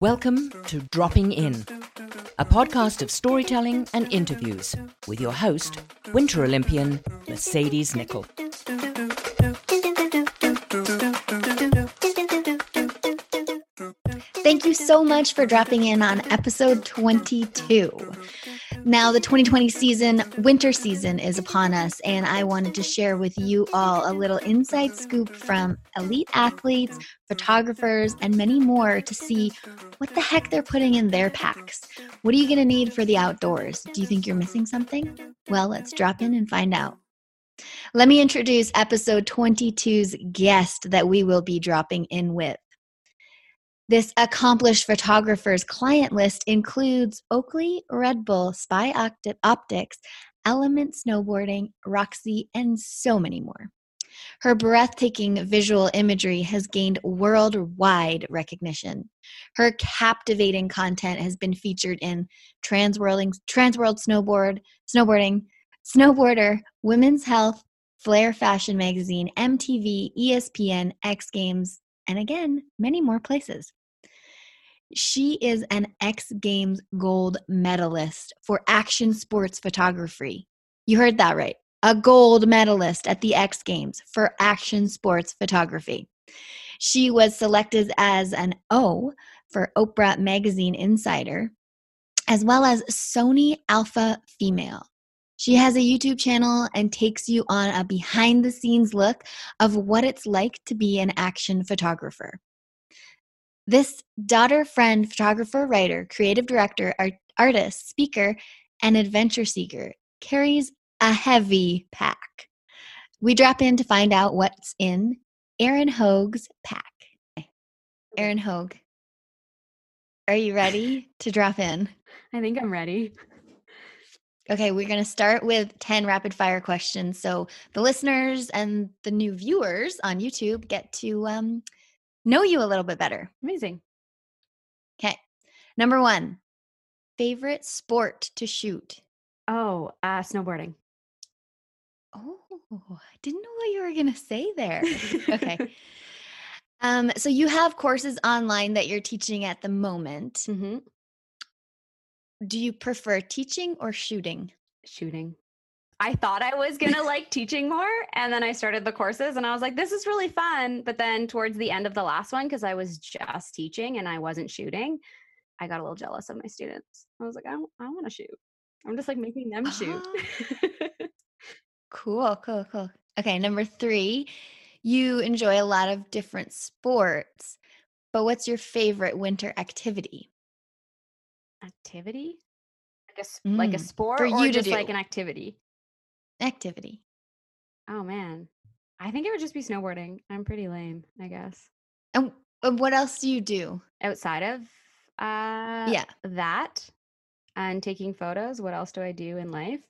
Welcome to Dropping In, a podcast of storytelling and interviews with your host, Winter Olympian Mercedes Nicoll. Thank you so much for dropping in on episode 22. Now, the 2020 season, winter season, is upon us, and I wanted to share with you all a little inside scoop from elite athletes, photographers, and many more to see what the heck they're putting in their packs. What are you going to need for the outdoors? Do you think you're missing something? Well, let's drop in and find out. Let me introduce episode 22's guest that we will be dropping in with. This accomplished photographer's client list includes Oakley, Red Bull, Spy Optics, Element Snowboarding, Roxy, and so many more. Her breathtaking visual imagery has gained worldwide recognition. Her captivating content has been featured in Transworlding, Transworld Snowboard, Snowboarding, Snowboarder, Women's Health, Flare Fashion Magazine, MTV, ESPN, X Games, and again, many more places. She is an X Games gold medalist for action sports photography. You heard that right. A gold medalist at the X Games for action sports photography. She was selected as an O for Oprah Magazine Insider, as well as Sony Alpha Female. She has a YouTube channel and takes you on a behind the scenes look of what it's like to be an action photographer. This daughter, friend, photographer, writer, creative director, art, artist, speaker, and adventure seeker carries a heavy pack. We drop in to find out what's in Erin Hogue's pack. Erin Hogue, are you ready to drop in? I think I'm ready. Okay, we're going to start with 10 rapid fire questions. So the listeners and the new viewers on YouTube get to um, know you a little bit better. Amazing. Okay. Number one, favorite sport to shoot? Oh, uh, snowboarding. Oh, I didn't know what you were going to say there. okay. um, so you have courses online that you're teaching at the moment. Mm-hmm. Do you prefer teaching or shooting? Shooting. I thought I was gonna like teaching more. And then I started the courses and I was like, this is really fun. But then towards the end of the last one, because I was just teaching and I wasn't shooting, I got a little jealous of my students. I was like, I, I want to shoot. I'm just like making them shoot. Oh. cool, cool, cool. Okay, number three, you enjoy a lot of different sports, but what's your favorite winter activity? Activity? Like a, mm, like a sport for you to do. like an activity? Activity? Oh man. I think it would just be snowboarding. I'm pretty lame, I guess. And, and what else do you do outside of uh yeah, that and taking photos? What else do I do in life?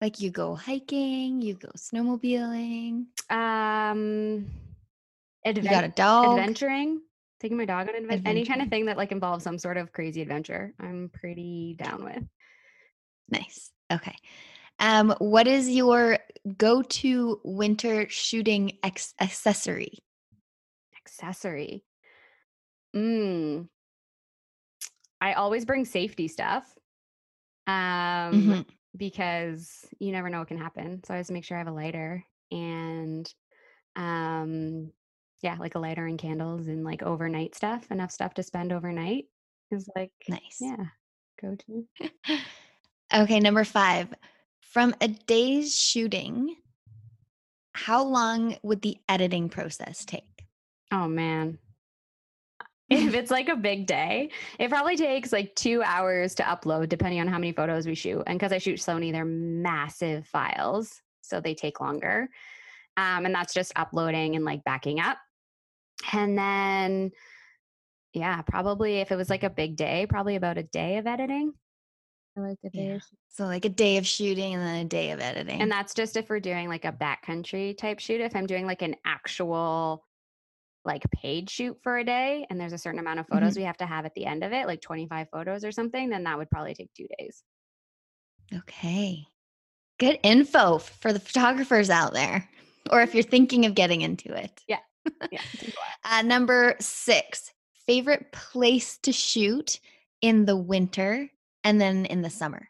Like you go hiking, you go snowmobiling. Um advent- you got a dog. Adventuring, taking my dog on adventure. Any kind of thing that like involves some sort of crazy adventure. I'm pretty down with. Nice. Okay. Um, what is your go-to winter shooting ex- accessory? Accessory. Mm. I always bring safety stuff. Um, mm-hmm. because you never know what can happen. So I always make sure I have a lighter and um yeah, like a lighter and candles and like overnight stuff, enough stuff to spend overnight is like nice. Yeah. Go to. okay, number 5. From a day's shooting, how long would the editing process take? Oh man. If it's like a big day, it probably takes like two hours to upload, depending on how many photos we shoot. And because I shoot Sony, they're massive files, so they take longer. Um, and that's just uploading and like backing up. And then, yeah, probably if it was like a big day, probably about a day of editing like a day yeah. so like a day of shooting and then a day of editing and that's just if we're doing like a backcountry type shoot if i'm doing like an actual like paid shoot for a day and there's a certain amount of photos mm-hmm. we have to have at the end of it like 25 photos or something then that would probably take two days okay good info for the photographers out there or if you're thinking of getting into it yeah Yeah. it takes a while. Uh, number six, favorite place to shoot in the winter and then in the summer.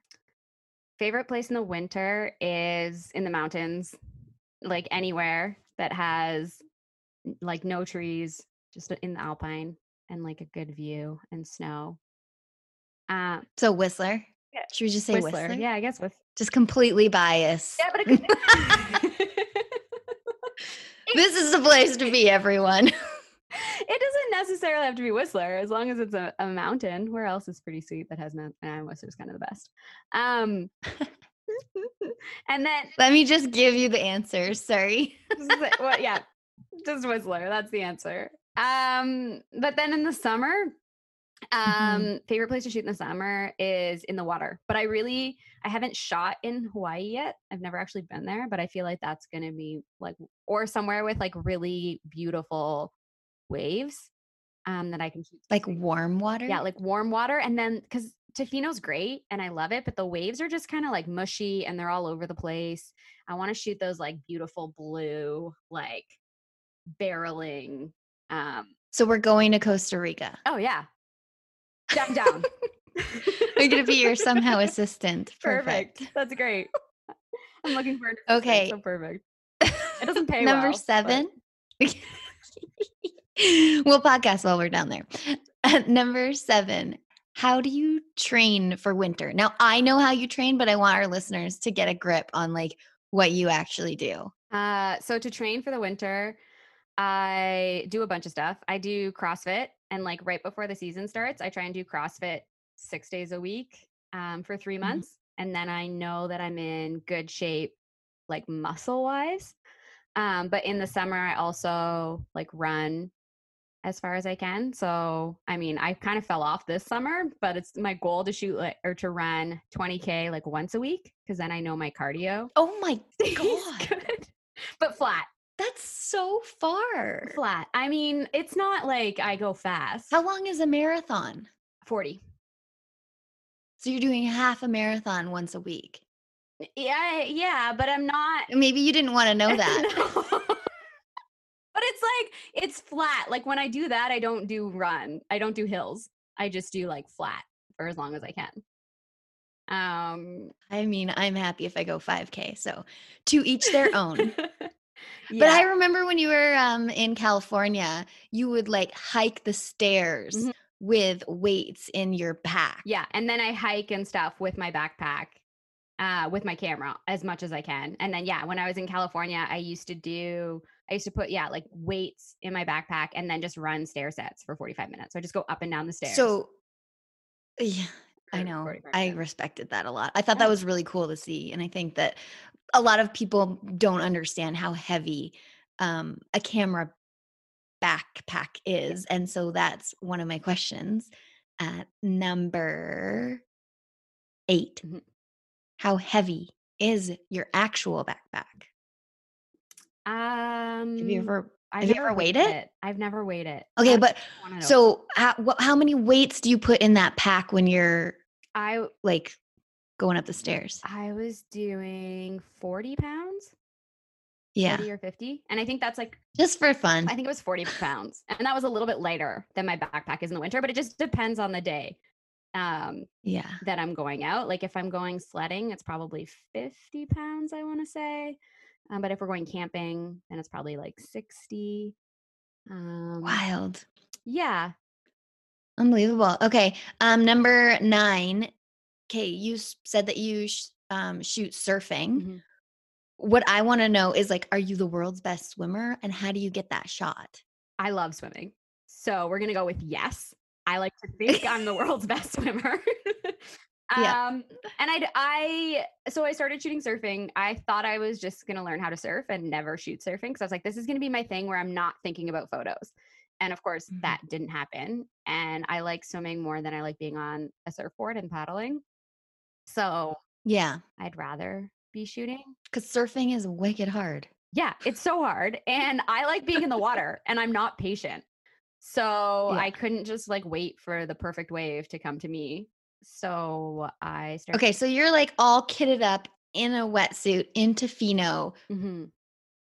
Favorite place in the winter is in the mountains, like anywhere that has like no trees, just in the alpine and like a good view and snow. Uh, So Whistler. Yeah, Should we just say Whistler? Whistler. Yeah, I guess with Just completely biased. Yeah, but it could this is the place to be, everyone. it doesn't necessarily have to be Whistler as long as it's a, a mountain. Where else is pretty sweet that has mountain? And Whistler's kind of the best. Um, and then Let me just give you the answers. Sorry. well, yeah, just Whistler. That's the answer. Um, but then in the summer, um, Mhm. favorite place to shoot in the summer is in the water. But I really, I haven't shot in Hawaii yet. I've never actually been there, but I feel like that's gonna be like, or somewhere with like really beautiful waves, um, that I can shoot. Like warm water? yeah, like warm water, and then because Tofino's great and I love it, but the waves are just kind of like mushy and they're all over the place. I want to shoot those like beautiful blue, like barreling. Um, So we're going to Costa Rica. oh yeah, down down. I'm going to be your somehow assistant. perfect. Perfect. That's great. I'm looking forward to. Okay. so perfect. It doesn't pay Number well, but- seven. we'll podcast while we're down there. Number seven. How do you train for winter? Now, I know how you train, but I want our listeners to get a grip on like what you actually do. Uh, so to train for the winter, I do a bunch of stuff. I do CrossFit, and like right before the season starts, I try and do CrossFit six days a week um, for 3 Mhm. months, and then I know that I'm in good shape, like muscle wise. Um, but in the summer, I also like run as far as I can. So I mean, I kind of fell off this summer, but it's my goal to shoot like or to run 20k like once a week because then I know my cardio Oh my God. good. But flat, That's so far. flat. I mean, it's not like I go fast. How long is a marathon? 40. So you're doing half a marathon once a week. Yeah, yeah, but I'm not. Maybe you didn't want to know that. It's like it's flat. Like when I do that, I don't do run. I don't do hills. I just do like flat for as long as I can. Um, I mean, I'm happy if I go 5K. So to each their own. But. I remember when you were um, in California, you would like hike the stairs Mhm. with weights in your pack. Yeah, and then I hike and stuff with my backpack, uh, with my camera as much as I can. And then yeah, when I was in California, I used to do I used to put yeah like weights in my backpack and then just run stair sets for forty five minutes. So I just go up and down the stairs. So, yeah, I know. I respected that a lot. I thought Yeah. that was really cool to see. And I think that a lot of people don't understand how heavy um, a camera backpack is. And so that's one of my questions. At number 8 Mhm. How heavy is your actual backpack? um, Have you ever? I've have you never ever weighed weighed it? I've never weighed it. Okay, I but so how, how many weights do you put in that pack when you're I like going up the stairs? I was doing forty pounds, Yeah, forty or fifty, and I think that's like just for fun. I think it was 40 pounds. And that was a little bit lighter than my backpack is in the winter, but it just depends on the day um, Yeah. that I'm going out. Like if I'm going sledding, it's probably 50 pounds, I want to say. Um, but if we're going camping, then it's probably like 60. Um, Wild. Yeah. Unbelievable. Okay. Um, number nine. Okay, you said that you sh- um, shoot surfing. mhm. What I want to know is like, are you the world's best swimmer, and how do you get that shot? I love swimming. So we're going to go with yes. I like to think I'm the world's best swimmer. Yeah. Um, and I, I, so I started shooting surfing. I thought I was just going to learn how to surf and never shoot surfing. Cause I was like, this is going to be my thing where I'm not thinking about photos. And of course, Mhm. that didn't happen. And I like swimming more than I like being on a surfboard and paddling. So Yeah, I'd rather be shooting. because surfing is wicked hard. Yeah, it's so hard. And I like being in the water and I'm not patient. So Yeah. I couldn't just like wait for the perfect wave to come to me. So I started. Okay, so you're like all kitted up in a wetsuit in Tofino, Mhm.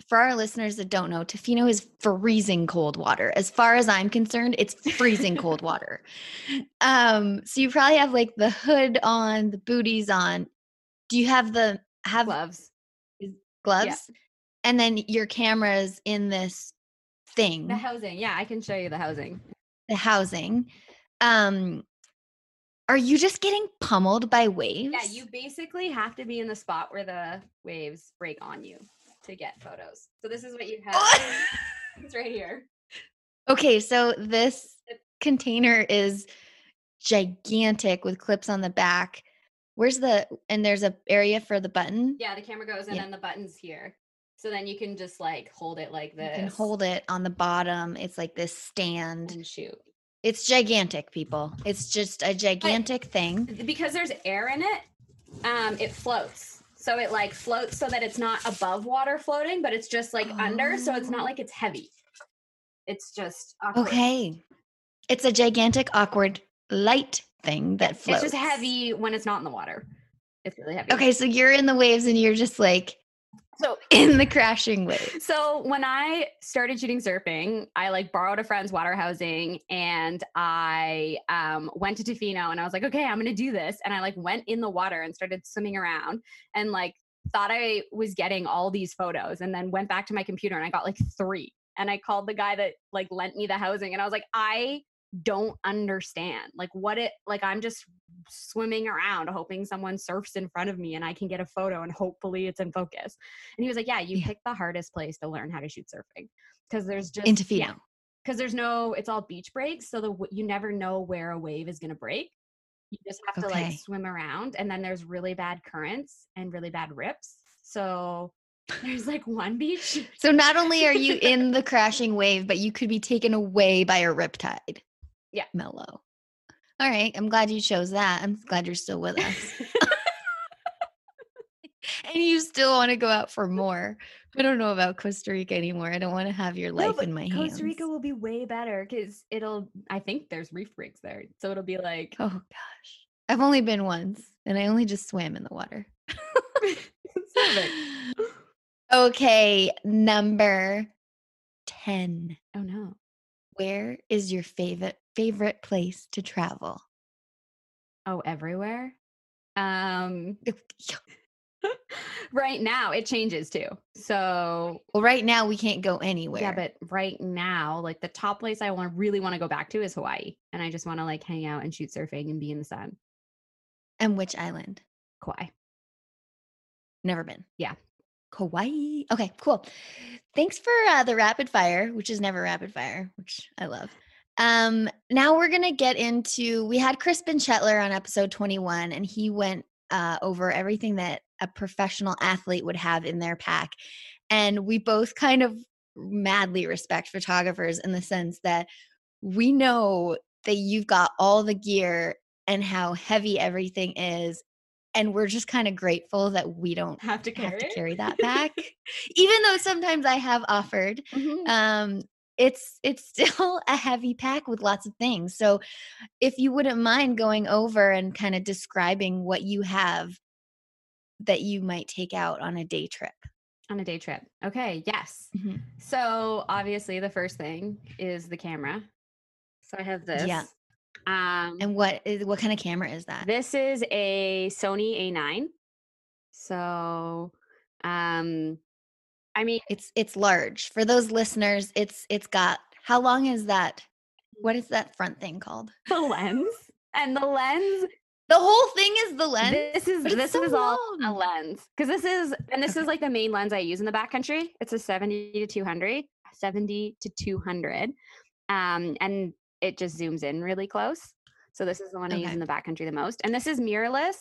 for our listeners that don't know, Tofino is freezing cold water. As far as I'm concerned, it's freezing cold water. Um, so you probably have like the hood on, the booties on. Do you have the have Gloves. gloves? And then your camera's in this thing, The housing. Yeah, I can show you the housing. the housing. Um, are you just getting pummeled by waves? Yeah, you basically have to be in the spot where the waves break on you to get photos. So this is what you have. it's right here. Okay, so this container is gigantic with clips on the back. Where's the and there's a area for the button. Yeah, the camera goes and Yeah. then the button's here. So then you can just like hold it like this. You can hold it on the bottom. It's like this stand. and shoot. It's gigantic, people. It's just a gigantic thing. Because there's air in it, um, it floats. So it like floats so that it's not above water floating, but it's just like under. So it's not Oh. like it's heavy. It's just awkward. Okay. It's a gigantic, awkward, light thing that floats. It's just heavy when it's not in the water. It's really heavy. Okay, so you're in the waves and you're just like So in the crashing waves. So when I started shooting surfing, I like borrowed a friend's water housing and I um, went to Tofino and I was like, okay, I'm gonna do this. And I like went in the water and started swimming around and like thought I was getting all these photos and then went back to my computer and I got like three. And I called the guy that like lent me the housing and I was like, I don't understand like what it like i'm just swimming around hoping someone surfs in front of me and i can get a photo and hopefully it's in focus and he was like yeah you Yeah. picked the hardest place to learn how to shoot surfing because there's just In Tofino. because there's no it's all beach breaks so the you never know where a wave is going to break you just have to like swim around and then there's really bad currents and really bad rips so there's like one beach So not only are you in the crashing wave, but you could be taken away by a riptide. Yeah. Mellow. All right. I'm glad you chose that. I'm glad you're still with us. and you still want to go out for more. I don't know about Costa Rica anymore. I don't want to have your life but in my Costa hands. Costa Rica will be way better because it'll. I think there's reef breaks there, so it'll be like. Oh gosh. I've only been once and I only just swam in the water. Okay, number 10. oh no! Where is your favorite favorite place to travel? Oh, everywhere. Um, right now it changes too. So Well, right now we can't go anywhere. yeah, but right now, like the top place I want really want to go back to is Hawaii, and I just want to like hang out and shoot surfing and be in the sun. and which island? Kauai. Never been. Yeah. Kauai. Okay, cool. Thanks for uh, the rapid fire, which is never rapid fire, which I love. Um, now we're gonna get into. We had Crispin Chetler on episode twenty-one, and he went uh, over everything that a professional athlete would have in their pack, and we both kind of madly respect photographers in the sense that we know that you've got all the gear and how heavy everything is and we're just kind of grateful that we don't Have to have carry to carry that back even though sometimes i have offered Mhm. um it's it's still a heavy pack with lots of things so if you wouldn't mind going over and kind of describing what you have that you might take out on a day trip on a day trip. Okay. Yes. Mhm. So obviously the first thing is the camera. So I have this. Yeah. Um, and what is what kind of camera is that This is a Sony A9. So, um, I mean, it's it's large for those listeners it's it's got how long is that what is that front thing called the lens and the lens. the whole thing is the lens This is this so is all a lens because this is and this Okay. is like the main lens I use in the backcountry. It's a 70 to 200, 70 to 200, um, and it just zooms in really close. So this is the one I use in the backcountry the most. And this is mirrorless,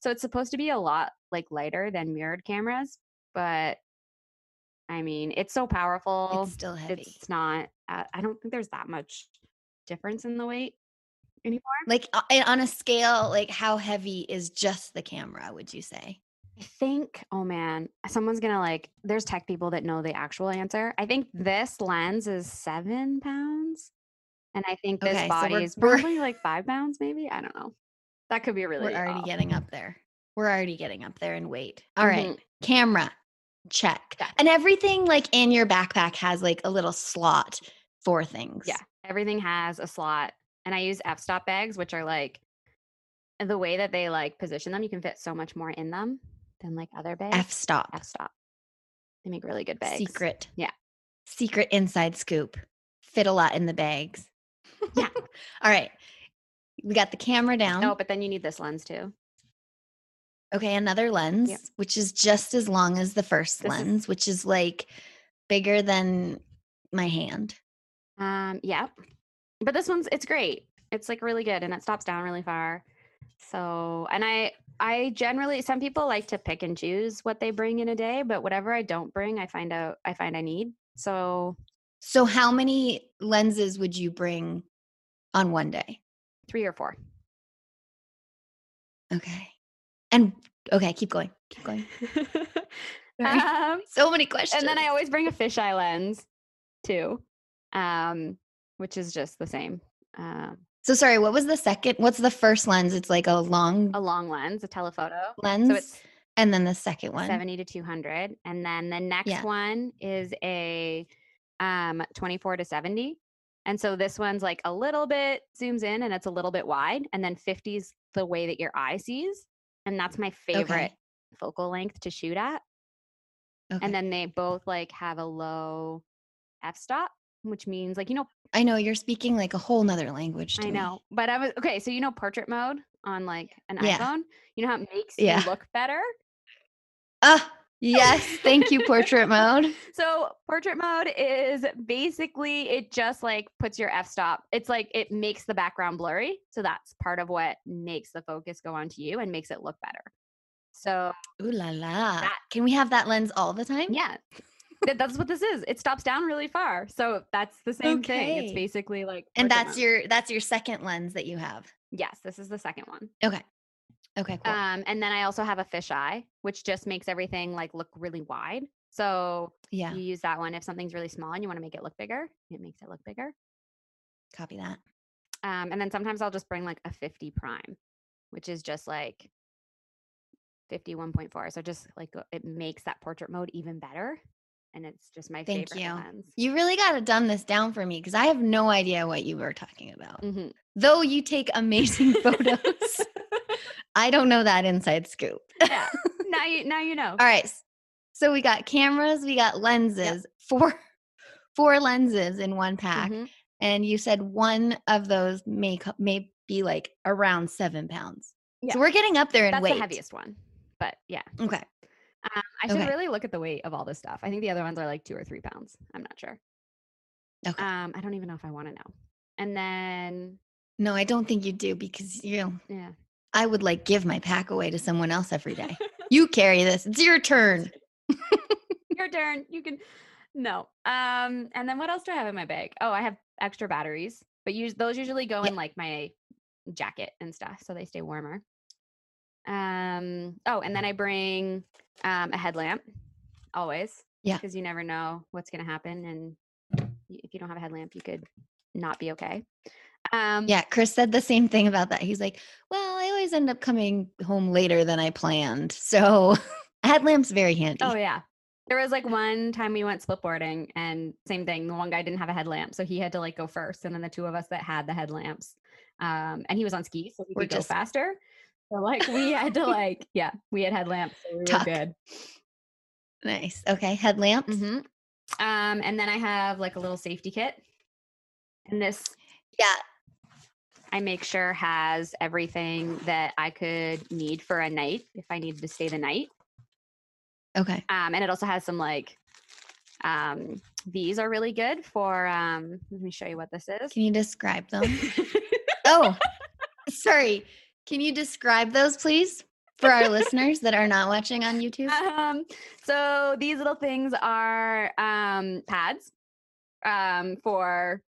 so it's supposed to be a lot like lighter than mirrored cameras, but I mean, it's so powerful. it's still heavy It's not. Uh, I don't think there's that much difference in the weight anymore. like uh, on a scale like how heavy is just the camera would you say I think, oh man, someone's gonna like, there's tech people that know the actual answer. I think this lens is seven pounds. And I think this Okay, body we're- is probably like five pounds, maybe. I don't know. That could be really we're already off. getting up there we're already getting up there in weight All right, Mhm. camera check. Check. And everything like in your backpack has like a little slot for things. Yeah, everything has a slot, and I use f-stop bags, which are like the way that they like position them. You can fit so much more in them than like other bags. F stop. f-stop. They make really good bags. Secret. Yeah. Secret inside scoop. Fit a lot in the bags. Yeah. All right. We got the camera down. No, but then you need this lens too. Okay, another lens, which is just as long as the first This is- lens, which is like bigger than my hand. Um, yeah. But this one's it's great. It's like really good and it stops down really far. So, and I I generally some people like to pick and choose what they bring in a day, but whatever I don't bring, I find out I find I need. So, So, how many lenses would you bring on one day? 3 or 4. Okay. And okay, keep going. Keep going. Um, so many questions. and then I always bring a fisheye lens too. Um, which is just the same. Um, so sorry, what was the second? What's the first lens? It's like a long a long lens, a telephoto. lens. So it's and then the second one. 70 to 200 and then the next Yeah. one is a um 24 to 70 and so this one's like a little bit zooms in and it's a little bit wide and then 50 is the way that your eye sees and that's my favorite focal length to shoot at Okay. and then they both like have a low f-stop which means like you know I know you're speaking like a whole nother language. To i me. know but i was okay so you know portrait mode on like an Yeah. iphone you know how it makes Yeah. you look better Ah, yes. Thank you, portrait mode. So portrait mode is basically it just like puts your f-stop. It's like it makes the background blurry. So that's part of what makes the focus go onto you and makes it look better. So Ooh la la. That- Can we have that lens all the time? yeah. that's what this is. It stops down really far. So that's the same thing. It's basically like And that's mode. your that's your second lens that you have. Yes, this is the second one. Okay. Okay, cool. Um, and then I also have a fisheye, which just makes everything like look really wide. So yeah, you use that one if something's really small and you want to make it look bigger. It makes it look bigger. copy that. Um, and then sometimes I'll just bring like a 50 prime, which is just like 51.4. So just like it makes that portrait mode even better. And it's just my favorite. Thank favorite you. lens. You really got to dumb this down for me because I have no idea what you were talking about. Mhm. Though you take amazing photos, I don't know that inside scoop. yeah. Now you now you know. All right. So we got cameras, we got lenses, four four lenses in one pack. Mhm. And you said one of those may may be like around seven pounds. Yeah. So we're getting up there in That's weight. the heaviest one. But yeah. Okay. Um, I should Okay. really look at the weight of all this stuff. I think the other ones are like two or three pounds. I'm not sure. Okay. Um, I don't even know if I want to know. And then No, I don't think you do because you yeah. I would like give my pack away to someone else every day. you carry this. It's your turn. Your turn. You can no. Um, and then what else do I have in my bag? Oh, I have extra batteries, but use those usually go Yeah. in like my jacket and stuff, so they stay warmer. Um. Oh, and then I bring um a headlamp always. Yeah. Because you never know what's gonna happen, and if you don't have a headlamp, you could not be okay. Um. Yeah, Chris said the same thing about that. He's like, "Well, I always end up coming home later than I planned." So, headlamp's very handy. Oh yeah. There was like one time we went splitboarding and same thing. The one guy didn't have a headlamp, so he had to like go first. And then the two of us that had the headlamps, um, and he was on skis, so We're could go just- faster. So like we had to like, yeah, we had headlamps, so we were good. Nice. Okay, headlamps. Mhm. Um, and then I have like a little safety kit, and this Yeah. I make sure has everything that I could need for a night if I needed to stay the night. Okay. Um, and it also has some like um, these are really good for. Um, let me show you what this is. Can you describe them? oh, sorry. Can you describe those, please, for our listeners that are not watching on YouTube? um, so these little things are um, pads um, for.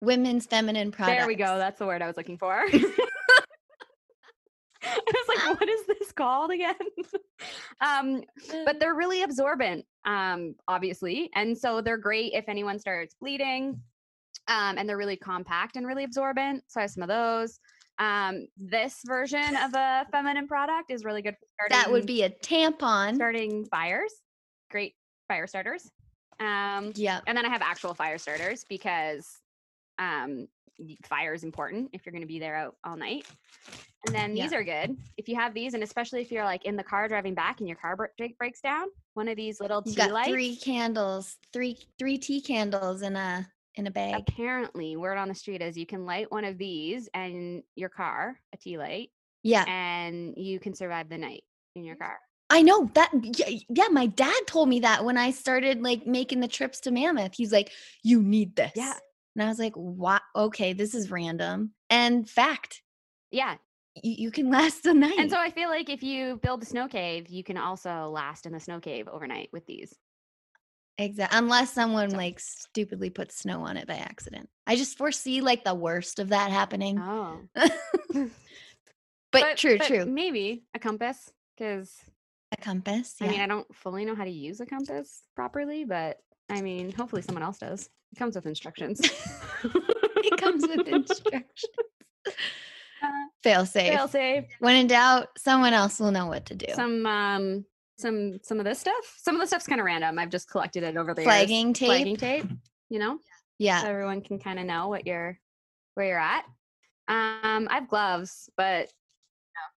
Women's feminine products. There we go. That's the word I was looking for. I was like, what is this called again? um, but they're really absorbent, um, obviously. And so they're great if anyone starts bleeding. Um, and they're really compact and really absorbent. So I have some of those. Um, this version of a feminine product is really good for starting, that would be a tampon. starting fires. great fire starters. Um, Yeah. and then I have actual fire starters because um, fire is important if you're going to be there out all night. And then Yeah. these are good if you have these, and especially if you're like in the car driving back and your car bre- break- breaks down. One of these little You tea got lights. three candles, three three tea candles in a in a bag. Apparently, word on the street is you can light one of these and your car, a tea light, Yeah. and you can survive the night in your car. I know that yeah, my dad told me that when I started like making the trips to Mammoth. He's like, "You need this." Yeah. And I was like, "What? Okay, this is random." And fact, Yeah. you, you can last the night. And so I feel like if you build a snow cave, you can also last in the snow cave overnight with these. Exactly. Unless someone So- like stupidly puts snow on it by accident. I just foresee like the worst of that happening. Oh. but, true, but true. Maybe a compass because A compass. I Yeah. mean I don't fully know how to use a compass properly, but I mean hopefully someone else does. It comes with instructions. it comes with instructions. Uh, Fail safe. Fail safe. When in doubt, someone else will know what to do. Some um some some of this stuff. Some of the stuff's kind of random. I've just collected it over the years. Flagging tape. Flagging tape. You know, yeah. so everyone can kind of know what you're where you're at. Um, I have gloves, but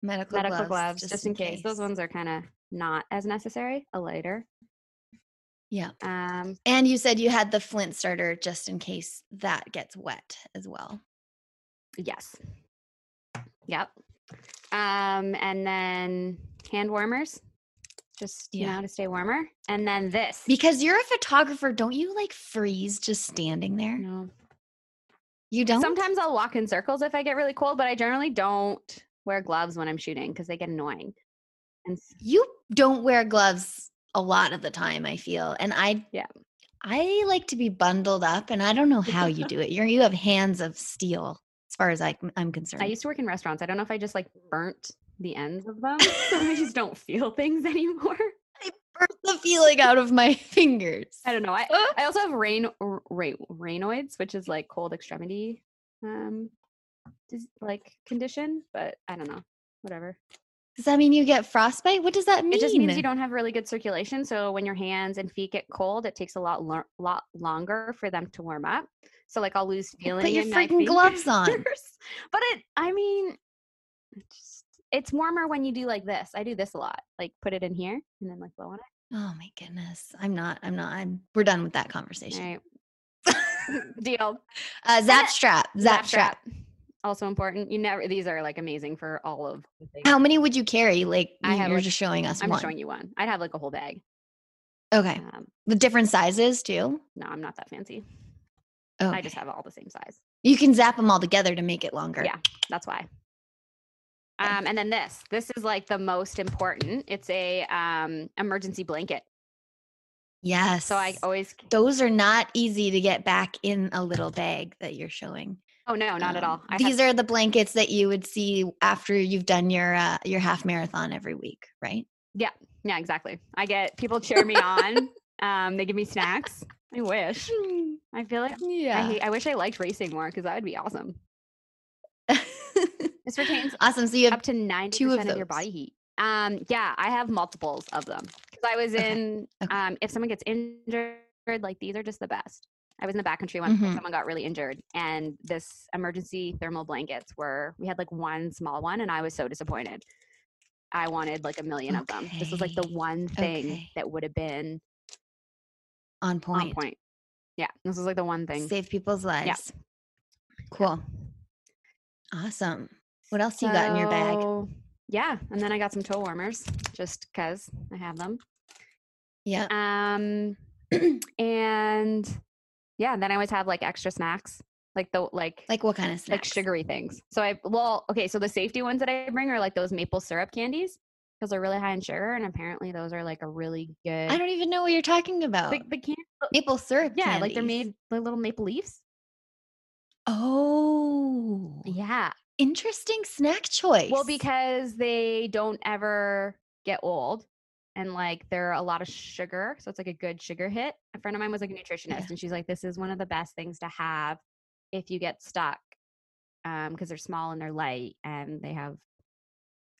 medical, medical gloves, gloves, just, in case. Those ones are kind of not as necessary. A lighter. Yeah. Um, And you said you had the flint starter just in case that gets wet as well. yes. Yep. Um, and then hand warmers, just you Yeah. know to stay warmer. And then this. Because you're a photographer, don't you like freeze just standing there? no. You don't? Sometimes I'll walk in circles if I get really cold, but I generally don't wear gloves when I'm shooting because they get annoying. And you don't wear gloves a lot of the time, I feel. And I Yeah. I like to be bundled up and I don't know how you do it. You're you have hands of steel as far as I, I'm concerned. I used to work in restaurants. I don't know if I just like burnt the ends of them, so I just don't feel things anymore. I burnt the feeling out of my fingers. I don't know. I. I also have rain r- ra- which is like cold extremity, um, like condition. But I don't know. Whatever. Does that mean you get frostbite? What does that mean? It just means you don't have really good circulation. So when your hands and feet get cold, it takes a lot lo- lot longer for them to warm up. So like I'll lose feeling. Put your freaking gloves on. But it, I mean, it just it's warmer when you do like this. I do this a lot. Like put it in here and then like blow on it. Oh my goodness. I'm not, I'm not, I'm we're done with that conversation. All right. Deal. Uh zap strap. Zap, strap. Also important. You never. These are like amazing for all of the things. How many would you carry? Like I you- have, you're like- just showing us I'm one. showing you one. I'd have like a whole bag. Okay. Um, With different sizes too. no, I'm not that fancy. Okay. I just have all the same size. you can zap them all together to make it longer. Yeah. That's why. Okay. Um, and then this. This is like the most important. It's a um emergency blanket. Yes. So I always. those are not easy to get back in a little bag that you're showing. Oh no, not at Um, all. I have- These are the blankets that you would see after you've done your uh, your half marathon every week, right? Yeah, yeah, exactly. I get people cheer me on. Um, they give me snacks. I wish. I feel like I, Yeah. hate, I wish I liked racing more because that would be awesome. This retains awesome. So you have up to ninety two of of your body heat. Um, yeah, I have multiples of them because I was Okay, in. okay. Um, if someone gets injured, like these are just the best. I was in the backcountry once. when Mhm. Someone got really injured, and this emergency thermal blankets were. We had like one small one, and I was so disappointed. I wanted like a million of them. This was like the one thing okay. that would have been on point. on point. Yeah, this was like the one thing. Save people's lives. Yeah. Cool. Awesome. What else you got in your bag? Yeah, and then I got some toe warmers just because I have them. Yeah. Um, and yeah, and then I always have like extra snacks, like the like Like what kind of like sugary things. So I well, okay, so the safety ones that I bring are like those maple syrup candies because they're really high in sugar, and apparently those are like a really good. I don't even know what you're talking about. the, the can- Maple syrup. yeah, like they're made like little maple leaves. Oh. Yeah. Interesting snack choice. Well, because they don't ever get old and like they're a lot of sugar. So it's like a good sugar hit. A friend of mine was like a nutritionist and she's like, this is one of the best things to have if you get stuck um, because they're small and they're light and they have,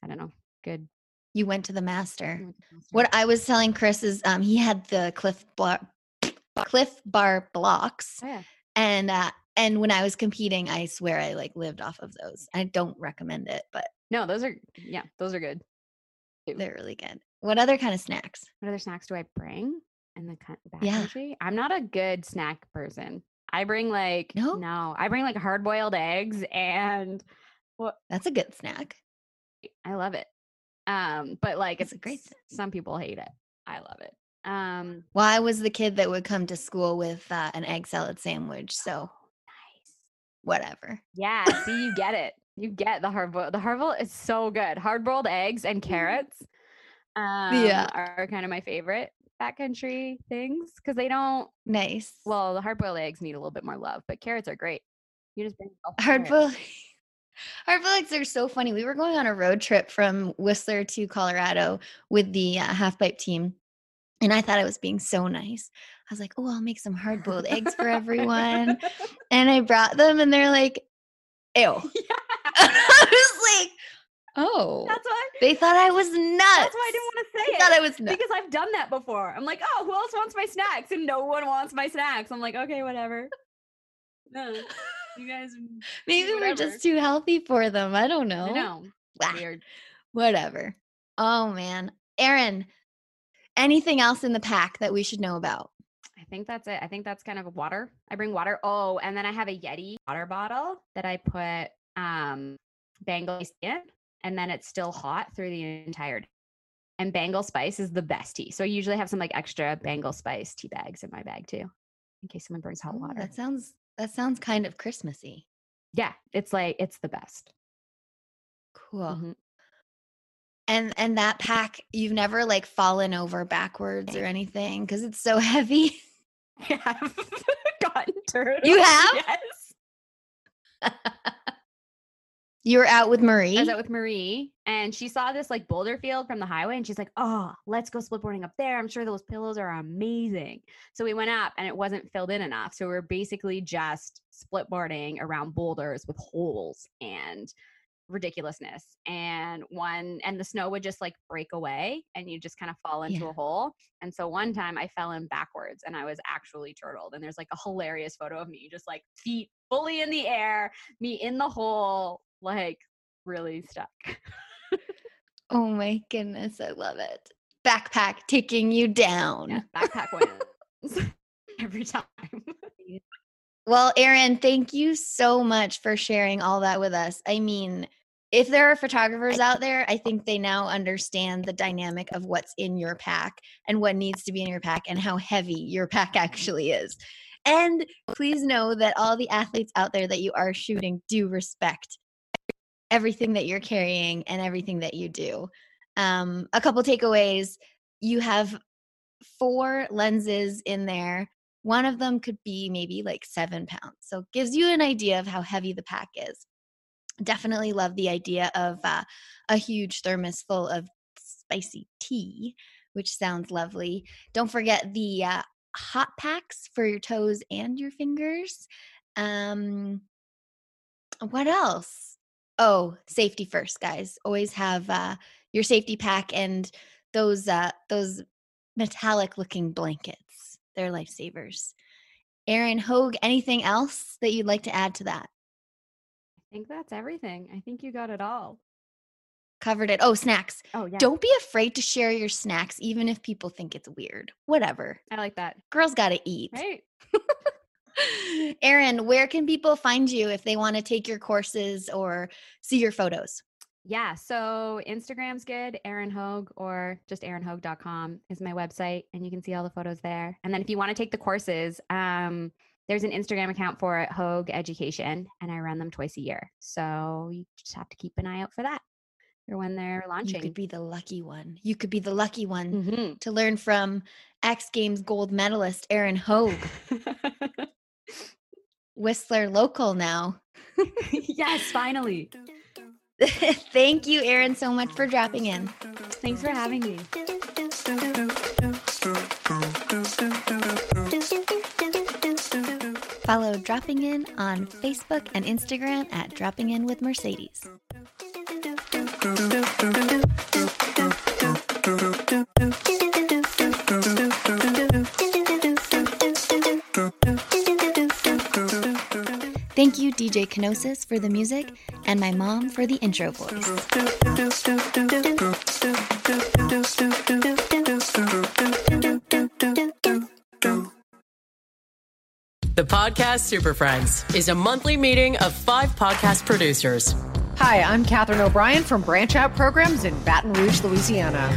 I don't know, good You went to the master. I to Master. What I was telling Chris is um he had the Clif Bar Clif Bar blocks Oh, yeah. and uh and when I was competing, I swear I like lived off of those. I don't recommend it, but No, those are yeah, those are good. They're really good. What other kind of snacks? What other snacks do I bring in the coun- Yeah. backcountry? I'm not a good snack person. I bring like No? no, I bring like hard boiled eggs and That's a good snack. I love it. Um, but like That's it's a great s- some people hate it. I love it. Um, Well, I was the kid that would come to school with uh, an egg salad sandwich, so nice. whatever. Yeah, see, you get it. You get the hard boiled. The hard boiled is so good. Hard boiled eggs and carrots. Um, Yeah. are kind of my favorite backcountry things because they don't. Nice. Well, the hard boiled eggs need a little bit more love, but carrots are great. You just bring hard boiled hard boiled eggs are so funny. We were going on a road trip from Whistler to Colorado with the uh, half pipe team, and I thought I was being so nice. I was like, "Oh, I'll make some hard boiled eggs for everyone," and I brought them, and they're like, "Ew." yeah, I was like, "Oh." that's why. They thought I was nuts. That's why I didn't want to They say it. thought I was nuts. because I've done that before. I'm like, oh, who else wants my snacks? And no one wants my snacks. I'm like, okay, whatever. No, you guys. Maybe we're just too healthy for them. I don't know. Ah, Weird. Whatever. Oh man. Erin, anything else in the pack that we should know about? I think that's it. I think that's kind of water. I bring water. Oh, and then I have a Yeti water bottle that I put um Bengal tea in, and then it's still hot through the entire day. And Bengal spice is the best tea. So I usually have some like extra Bengal spice tea bags in my bag too, in case someone brings hot Oh, water. That sounds that sounds kind of Christmassy. yeah, it's like it's the best. Cool. Mhm. And and that pack, you've never like fallen over backwards or anything because it's so heavy. I've gotten turtles. You have? Yes. You were out with Marie. I was out with Marie and she saw this like boulder field from the highway and she's like, Oh, let's go splitboarding up there. I'm sure those pillows are amazing. So we went up and it wasn't filled in enough. So we are basically just splitboarding around boulders with holes and ridiculousness. And one, and the snow would just like break away and you just kind of fall into Yeah. a hole. And so one time I fell in backwards and I was actually turtled. And there's like a hilarious photo of me just like feet fully in the air, me in the hole, like really stuck. oh my goodness, I love it. Backpack taking you down. Yeah, backpack wins every time. Well, Erin, thank you so much for sharing all that with us. I mean, if there are photographers out there, I think they now understand the dynamic of what's in your pack and what needs to be in your pack and how heavy your pack actually is. And please know that all the athletes out there that you are shooting do respect everything that you're carrying and everything that you do. Um, a couple takeaways you have four lenses in there one of them could be maybe like seven pounds. So gives you an idea of how heavy the pack is. Definitely love the idea of uh, a huge thermos full of spicy tea, which sounds lovely. Don't forget the uh, hot packs for your toes and your fingers. Um, what else? Oh, safety first, guys. Always have uh, your safety pack and those uh, those metallic looking blankets. They're lifesavers. Erin Hogue, anything else that you'd like to add to that? I think that's everything. I think you got it all. Covered it. Oh, snacks. Oh yeah. Don't be afraid to share your snacks, even if people think it's weird. Whatever. I like that. Girls got to eat. Right. Erin, where can people find you if they want to take your courses or see your photos? Yeah. So Instagram's good, Erin Hogue, or just erinhogue.com is my website, and you can see all the photos there. And then if you want to take the courses, um, there's an Instagram account for it, Hogue Education, and I run them twice a year. So you just have to keep an eye out for that or when they're launching. You could be the lucky one. You could be the lucky one Mhm. to learn from X Games gold medalist Erin Hogue, Whistler local now. yes, finally. Thank you, Erin, so much for dropping in. Thanks for having me. Follow Dropping In on Facebook and Instagram at Dropping In with Mercedes. do do Thank you, DJ Kenosis, for the music, and my mom for the intro voice. The Podcast Super Friends is a monthly meeting of five podcast producers. Hi, I'm Katherine O'Brien from Branch Out Programs in Baton Rouge, Louisiana.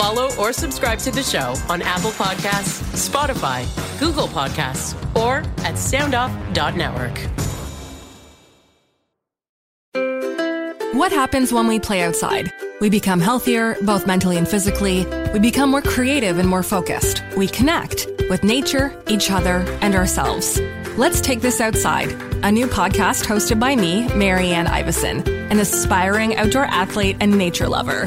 Follow or subscribe to the show on Apple Podcasts, Spotify, Google Podcasts, or at soundoff.network. What happens when we play outside? We become healthier, both mentally and physically. We become more creative and more focused. We connect with nature, each other, and ourselves. Let's Take This Outside, a new podcast hosted by me, Marianne Iveson, an aspiring outdoor athlete and nature lover.